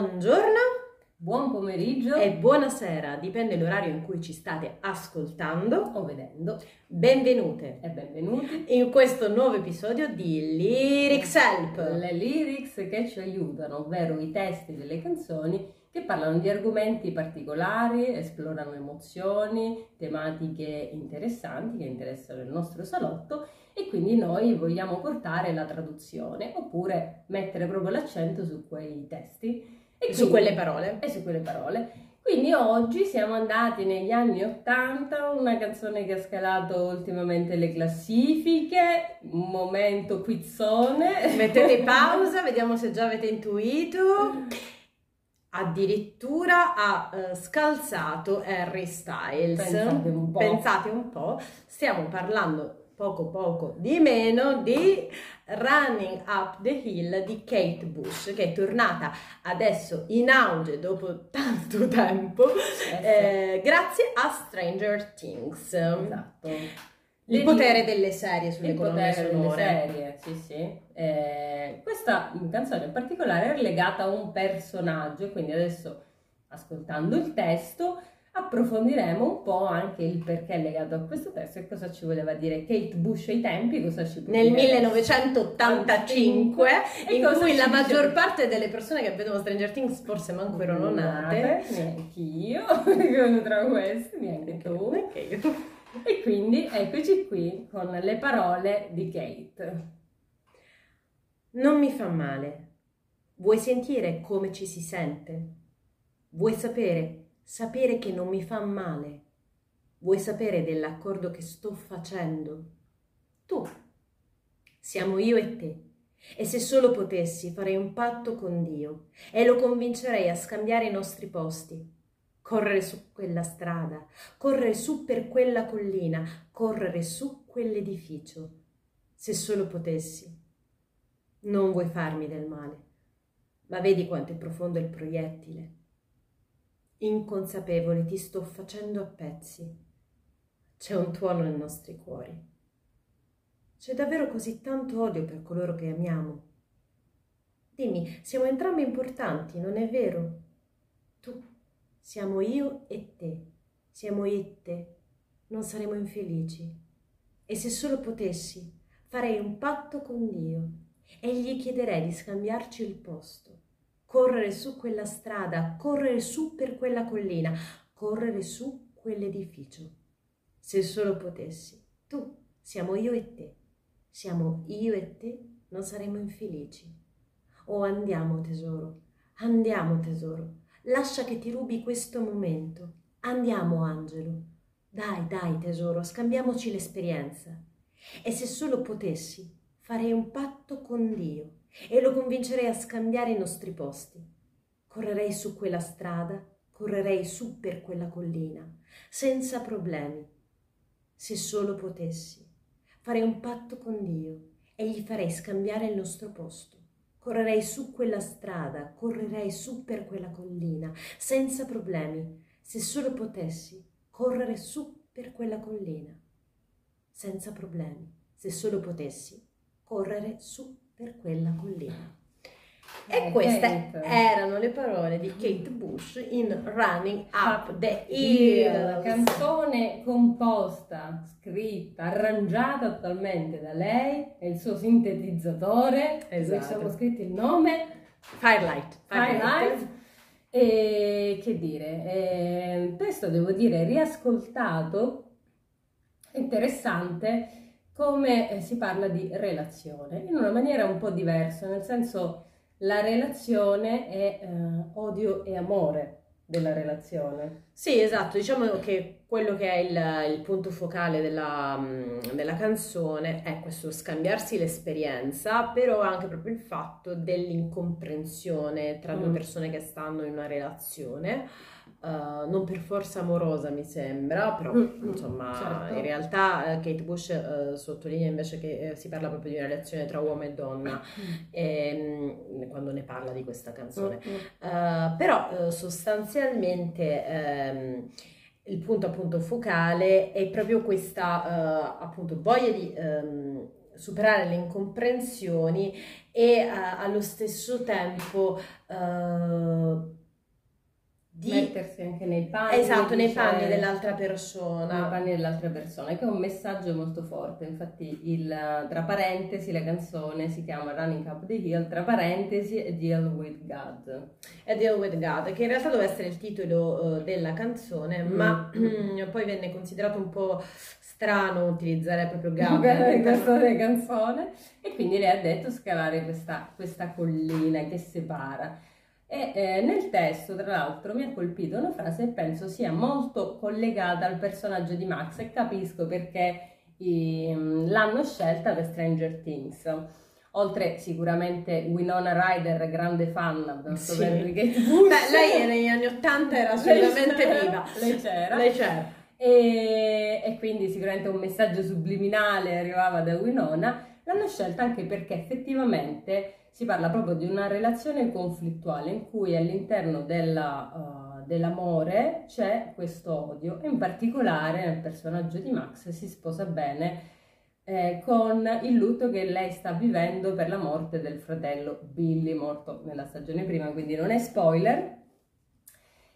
Buongiorno, buon pomeriggio. E buonasera, dipende l'orario in cui ci state ascoltando o vedendo. Benvenute. E benvenuti. In questo nuovo episodio di Lyrics Help. Le lyrics che ci aiutano, ovvero i testi delle canzoni che parlano di argomenti particolari, esplorano emozioni, tematiche interessanti che interessano il nostro salotto e quindi noi vogliamo portare la traduzione oppure mettere proprio l'accento su quei testi e quindi, su quelle parole. E su quelle parole. Quindi oggi siamo andati negli anni Ottanta, una canzone che ha scalato ultimamente le classifiche, un momento quizzone. Mettete pausa, vediamo se già avete intuito. Addirittura ha uh, scalzato Harry Styles. Pensate un po'. Pensate un po'. Stiamo parlando poco poco di meno di Running Up the Hill di Kate Bush che è tornata adesso in auge dopo tanto tempo eh, eh, grazie a Stranger Things. Esatto. Il potere delle serie sulle il colonne sonore serie, sì sì. Eh, questa canzone in particolare è legata a un personaggio quindi adesso ascoltando il testo approfondiremo un po' anche il perché legato a questo testo e cosa ci voleva dire Kate Bush ai tempi, cosa ci può Nel 1985, in cui la maggior parte delle persone che vedono Stranger Things forse manco erano nate. Neanche io, tra questi, neanche tu. Neanche io. E quindi eccoci qui con le parole di Kate. Non mi fa male. Vuoi sentire come ci si sente? Vuoi sapere sapere che non mi fa male. Vuoi sapere dell'accordo che sto facendo? Tu. Siamo io e te. E se solo potessi farei un patto con Dio e lo convincerei a scambiare i nostri posti. Correre su quella strada, correre su per quella collina, correre su quell'edificio. Se solo potessi. Non vuoi farmi del male, ma vedi quanto è profondo il proiettile Inconsapevole ti sto facendo a pezzi. C'è un tuono nei nostri cuori. C'è davvero così tanto odio per coloro che amiamo. Dimmi, siamo entrambi importanti, non è vero? Tu, siamo io e te, siamo io e te, non saremo infelici. E se solo potessi, farei un patto con Dio e gli chiederei di scambiarci il posto correre su quella strada, correre su per quella collina, correre su quell'edificio. Se solo potessi, tu, siamo io e te, siamo io e te, non saremo infelici. Oh, andiamo tesoro, andiamo tesoro, lascia che ti rubi questo momento. Andiamo, Angelo. Dai, dai, tesoro, scambiamoci l'esperienza. E se solo potessi, farei un patto con Dio e lo convincerei a scambiare i nostri posti. Correrei su quella strada, correrei su per quella collina, senza problemi. Se solo potessi, farei un patto con Dio e gli farei scambiare il nostro posto. Correrei su quella strada, correrei su per quella collina, senza problemi. Se solo potessi, correre su per quella collina, senza problemi. Se solo potessi, correre su per quella collina. E eh, queste erano le parole di Kate Bush in Running Up the Hill. Canzone composta, scritta, arrangiata attualmente da lei e il suo sintetizzatore. Esatto. Siamo scritti il nome. Firelight. Firelight. Firelight. E che dire, eh, questo devo dire riascoltato, interessante come eh, si parla di relazione, in una maniera un po' diversa, nel senso la relazione è eh, odio e amore della relazione. Sì, esatto, diciamo che quello che è il, il punto focale della, mm, della, canzone è questo scambiarsi l'esperienza, però anche proprio il fatto dell'incomprensione tra mm. due persone che stanno in una relazione Uh, non per forza amorosa mi sembra, però mm, mm, insomma certo. in realtà uh, Kate Bush uh, sottolinea invece che si parla proprio di una relazione tra uomo e donna mm. e, um, quando ne parla di questa canzone. Mm. però sostanzialmente um, il punto appunto focale è proprio questa appunto voglia di um, superare le incomprensioni e allo stesso tempo uh, mettersi anche nei panni. Esatto, nei panni dell'altra nei persona. panni dell'altra persona, che è un messaggio molto forte. Infatti, il, tra parentesi, la canzone si chiama Running Up the Hill, tra parentesi, e Deal with God. È Deal with God, che in realtà doveva essere il titolo eh, della canzone, Mm. ma poi venne considerato un po' strano utilizzare proprio God. in questa canzone e quindi lei ha detto scalare questa, questa collina che separa e eh, nel testo tra l'altro mi ha colpito una frase e penso sia molto collegata al personaggio di Max e capisco perché ehm, l'hanno scelta per Stranger Things oltre sicuramente Winona Ryder grande fan del Sì. Bush Beh, lei negli anni Ottanta era assolutamente Lei viva. lei c'era Lei c'era. e, e quindi sicuramente un messaggio subliminale arrivava da Winona. L'hanno scelta anche perché effettivamente si parla proprio di una relazione conflittuale in cui all'interno della, uh, dell'amore c'è questo odio. In particolare nel personaggio di Max si sposa bene eh, con il lutto che lei sta vivendo per la morte del fratello Billy, morto nella stagione prima, quindi non è spoiler.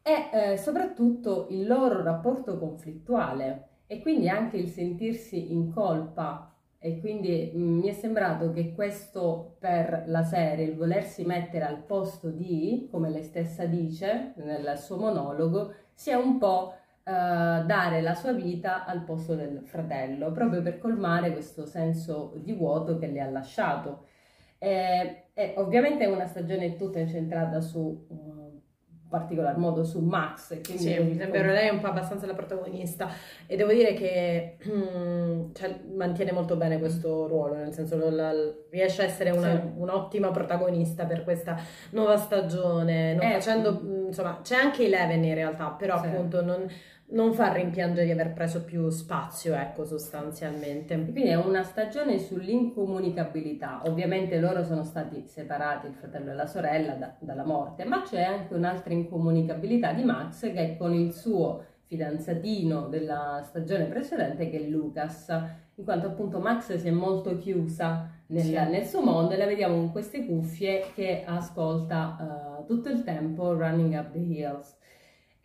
E eh, soprattutto il loro rapporto conflittuale e quindi anche il sentirsi in colpa e quindi mh, mi è sembrato che questo per la serie, il volersi mettere al posto di, come lei stessa dice nel suo monologo, sia un po' eh, dare la sua vita al posto del fratello, proprio per colmare questo senso di vuoto che le ha lasciato. E, e ovviamente è una stagione tutta incentrata su uh, particolar modo su Max. Quindi Sì, è vero, lei è un po' abbastanza la protagonista e devo dire che mm, cioè, mantiene molto bene questo ruolo, nel senso la- riesce a essere una- Sì. un'ottima protagonista per questa nuova stagione, Eh, facendo, mm, insomma, c'è anche Eleven in realtà, però Sì. appunto non, non fa rimpiangere di aver preso più spazio, ecco, sostanzialmente. Quindi è una stagione sull'incomunicabilità. Ovviamente loro sono stati separati, il fratello e la sorella, da- dalla morte, ma c'è anche un'altra incomunicabilità di Max che è con il suo fidanzatino della stagione precedente che è Lucas, in quanto appunto Max si è molto chiusa nel, Sì. nel suo mondo e la vediamo con queste cuffie che ascolta eh, tutto il tempo Running Up the Hills.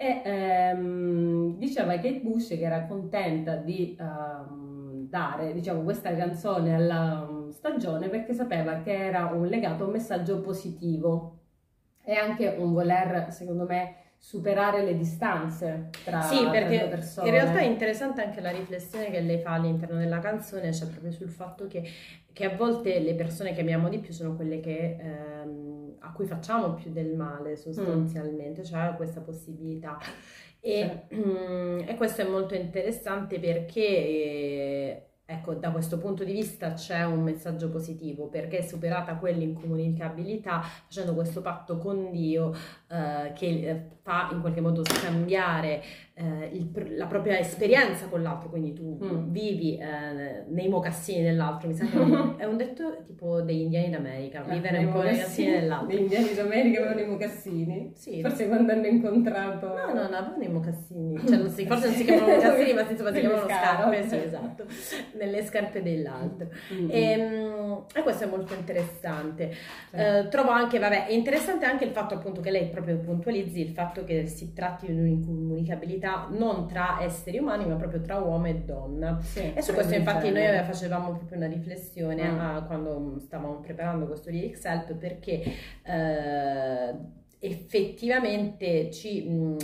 E ehm, diceva Kate Bush che era contenta di ehm, dare diciamo, questa canzone alla um, stagione perché sapeva che era un legato a un messaggio positivo e anche un voler, secondo me, superare le distanze tra, Sì, perché persone. in realtà è interessante anche la riflessione che lei fa all'interno della canzone, cioè proprio sul fatto che, che a volte le persone che amiamo di più sono quelle che, ehm, a cui facciamo più del male sostanzialmente, cioè questa possibilità. E, e questo è molto interessante perché, eh, ecco, da questo punto di vista c'è un messaggio positivo, perché superata quell'incomunicabilità facendo questo patto con Dio eh, che eh, fa in qualche modo scambiare eh, il la propria esperienza con l'altro, quindi tu Mm. vivi eh, nei mocassini dell'altro, mi sa che è un, detto tipo degli indiani d'America, Eh, vivere un po' nei mocassini dell'altro. Gli indiani d'America avevano i mocassini. Sì. Forse quando hanno incontrato... No, no, no, avevano i mocassini, cioè, non si- forse non si chiamano mocassini, ma insomma si chiamano scarpe, sì, esatto, nelle scarpe dell'altro. Mm. Ehm, E, questo è molto interessante. Sì. Eh, trovo anche, vabbè, è interessante anche il fatto appunto che lei proprio puntualizzi il fatto che si tratti di un'incomunicabilità non tra esseri umani, ma proprio tra uomo e donna. Sì, E su questo infatti noi facevamo proprio una riflessione Mm. a- quando stavamo preparando questo Lyrics Help perché eh, effettivamente ci, mh,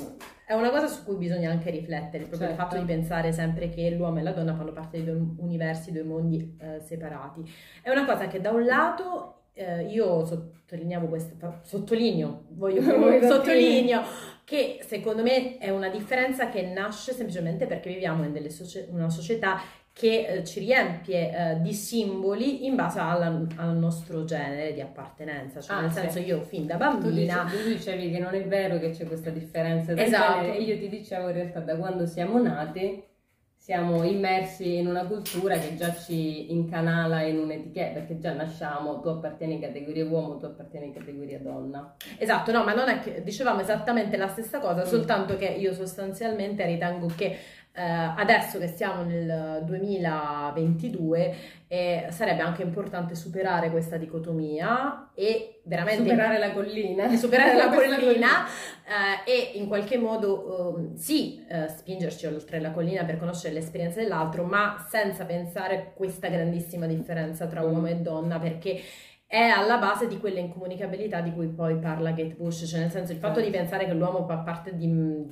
è una cosa su cui bisogna anche riflettere, proprio il Certo. fatto di pensare sempre che l'uomo e la donna fanno parte di due universi, due mondi eh, separati. È una cosa che da un lato eh, io sottolineavo questo, sottolineo, voglio sottolineo che secondo me è una differenza che nasce semplicemente perché viviamo in delle socie- una società che eh, ci riempie eh, di simboli in base alla- al nostro genere di appartenenza, cioè Ah, nel sì. senso io fin da Tu, dici- bambina tu dicevi che non è vero che c'è questa differenza Esatto. genere e io ti dicevo in realtà da quando siamo nati siamo immersi in una cultura che già ci incanala in un'etichetta perché già nasciamo, tu appartieni a categoria uomo, tu appartieni a categoria donna. Esatto, no, ma non è che dicevamo esattamente la stessa cosa, Mm. soltanto che io sostanzialmente ritengo che eh, adesso che siamo nel 2022 eh, sarebbe anche importante superare questa dicotomia e veramente Superare la collina. di superare la Questa collina eh, e in qualche modo eh, sì eh, spingerci oltre la collina per conoscere l'esperienza dell'altro, ma senza pensare questa grandissima differenza tra uomo e donna, perché è alla base di quella incomunicabilità di cui poi parla Kate Bush, cioè nel senso il fatto di Certo. pensare che l'uomo fa parte di,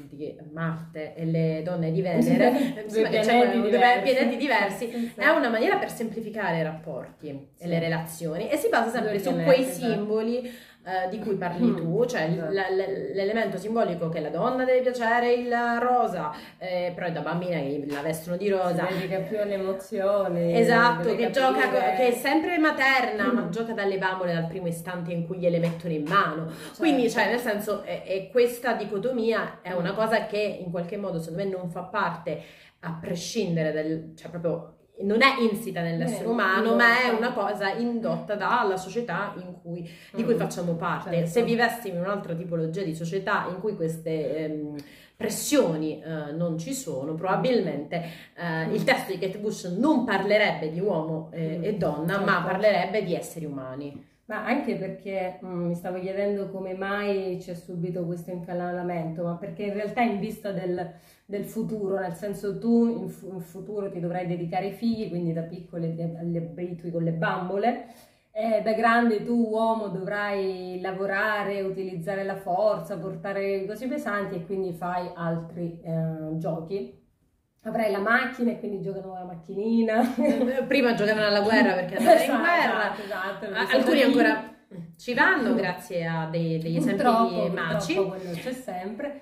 di Marte e le donne di Venere, Due c'è pianeti due diversi. pianeti diversi, Sì, sì. è una maniera per semplificare i rapporti Sì. e le relazioni e si basa sempre su pianeti, quei esatto. simboli eh, di cui parli Mm, tu, cioè l- esatto. l- l'elemento simbolico che la donna deve piacere il rosa, eh, però da bambina che la vestono di rosa. Si dedica più alle emozioni. Esatto, che gioca, che è sempre materna, ma Mm. gioca dalle bambole dal primo istante in cui gliele mettono in mano. Certo. Quindi, cioè, nel senso, è, è questa dicotomia è una cosa che in qualche modo, secondo me, non fa parte a prescindere dal, cioè, proprio non è insita nell'essere Eh, umano, ma è una cosa indotta dalla società in cui, di cui Mm. facciamo parte. Certo. Se vivessimo in un'altra tipologia di società in cui queste ehm, pressioni eh, non ci sono, probabilmente eh, il testo di Kate Bush non parlerebbe di uomo eh, e donna, ma Certo. parlerebbe di esseri umani. Ma anche perché mm, mi stavo chiedendo come mai c'è subito questo incanalamento, ma perché in realtà in vista del, del futuro, nel senso tu in, fu- in futuro ti dovrai dedicare ai figli, quindi da piccole li abitui con le bambole, e da grande tu uomo dovrai lavorare, utilizzare la forza, portare cose pesanti e quindi fai altri eh, giochi. Avrai la macchina e quindi giocano alla macchinina. Eh, Prima giocavano alla guerra perché andavano in Esatto, guerra, esatto, esatto. alcuni ancora ci vanno grazie a dei- degli esempi Purtroppo, maci. purtroppo quello c'è sempre.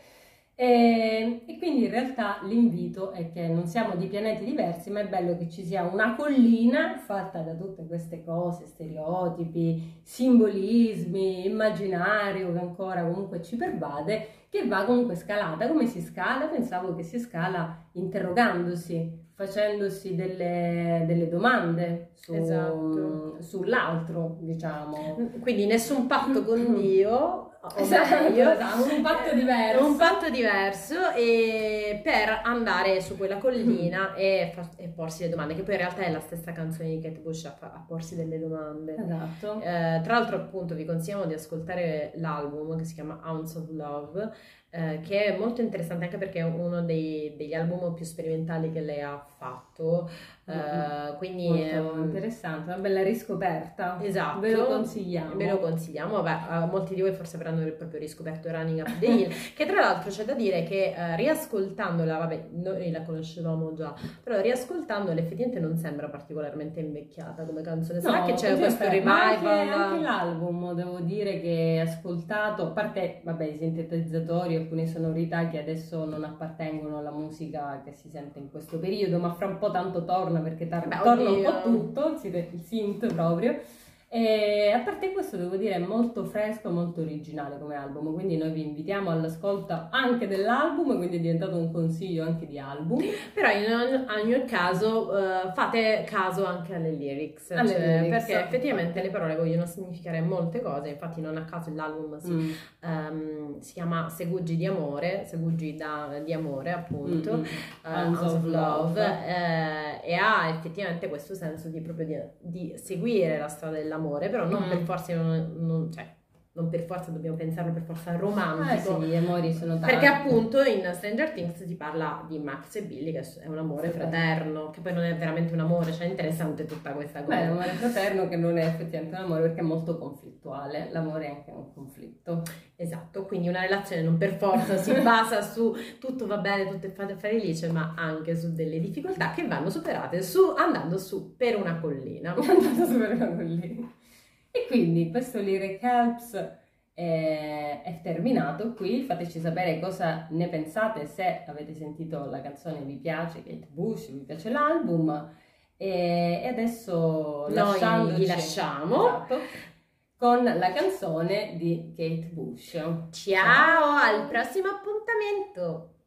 E, e quindi in realtà l'invito è che non siamo di pianeti diversi, ma è bello che ci sia una collina fatta da tutte queste cose, stereotipi, simbolismi, immaginario che ancora comunque ci pervade, che va comunque scalata. Come si scala? Pensavo che si scala interrogandosi, facendosi delle, delle domande su- Esatto. sull'altro, diciamo. Quindi nessun patto con Dio, o Esatto, meglio, esatto, un patto diverso. un patto diverso e per andare su quella collina e, fa- e porsi le domande, che poi in realtà è la stessa canzone di Kate Bush a, fa- a porsi delle domande. Esatto. Eh, tra l'altro appunto vi consigliamo di ascoltare l'album che si chiama Ounce of Love eh, che è molto interessante anche perché è uno dei- degli album più sperimentali che lei ha fatto eh, quindi Molto ehm, interessante, una bella riscoperta. esatto Ve lo consigliamo. Ve lo consigliamo, Vabbè, eh, molti di voi forse avranno proprio riscoperto Running Up the Hill, che tra l'altro c'è da dire che eh, riascoltandola, vabbè, noi la conoscevamo già, però riascoltandola effettivamente non sembra particolarmente invecchiata come canzone. Sarà No, che c'è questo è, ma anche- revival? Anche, l'album, devo dire che ascoltato, a parte vabbè, i sintetizzatori, alcune sonorità che adesso non appartengono alla musica che si sente in questo periodo, ma fra un po' tanto torna perché tar- torna un po' tutto, il synth proprio. E a parte questo, devo dire, è molto fresco, molto originale come album, quindi noi vi invitiamo all'ascolto anche dell'album, quindi è diventato un consiglio anche di album. Però in ogni, caso eh, fate caso anche alle lyrics, Alle cioè, lyrics, perché effettivamente infatti. le parole vogliono significare molte cose, infatti non a caso l'album si, Mm. ehm, si chiama Segugi di amore, Segugi da- di amore appunto, Mm, mm. eh, Hounds Hounds of Love, Love. eh, e ha effettivamente questo senso di proprio di, di seguire la strada dell'amore, però non Mm. per forza, non, non- cioè, non per forza dobbiamo pensarlo per forza Eh romantico. sì, gli amori sono tanti. Perché appunto in Stranger Things si parla di Max e Billy, che è un amore Sì, fraterno, che poi non è veramente un amore, cioè è interessante tutta questa cosa. Beh, l'amore fraterno che non è effettivamente un amore perché è molto conflittuale, l'amore è anche un conflitto. Esatto, quindi una relazione non per forza si basa su tutto va bene, tutto è felice, ma anche su delle difficoltà che vanno superate su, andando su per una collina. È andato super così. E quindi questo Lyric Helps è, è terminato qui, fateci sapere cosa ne pensate, se avete sentito la canzone vi piace Kate Bush, vi piace l'album e, adesso Noi vi lasciamo. Esatto, con la canzone di Kate Bush. Ciao, al prossimo appuntamento!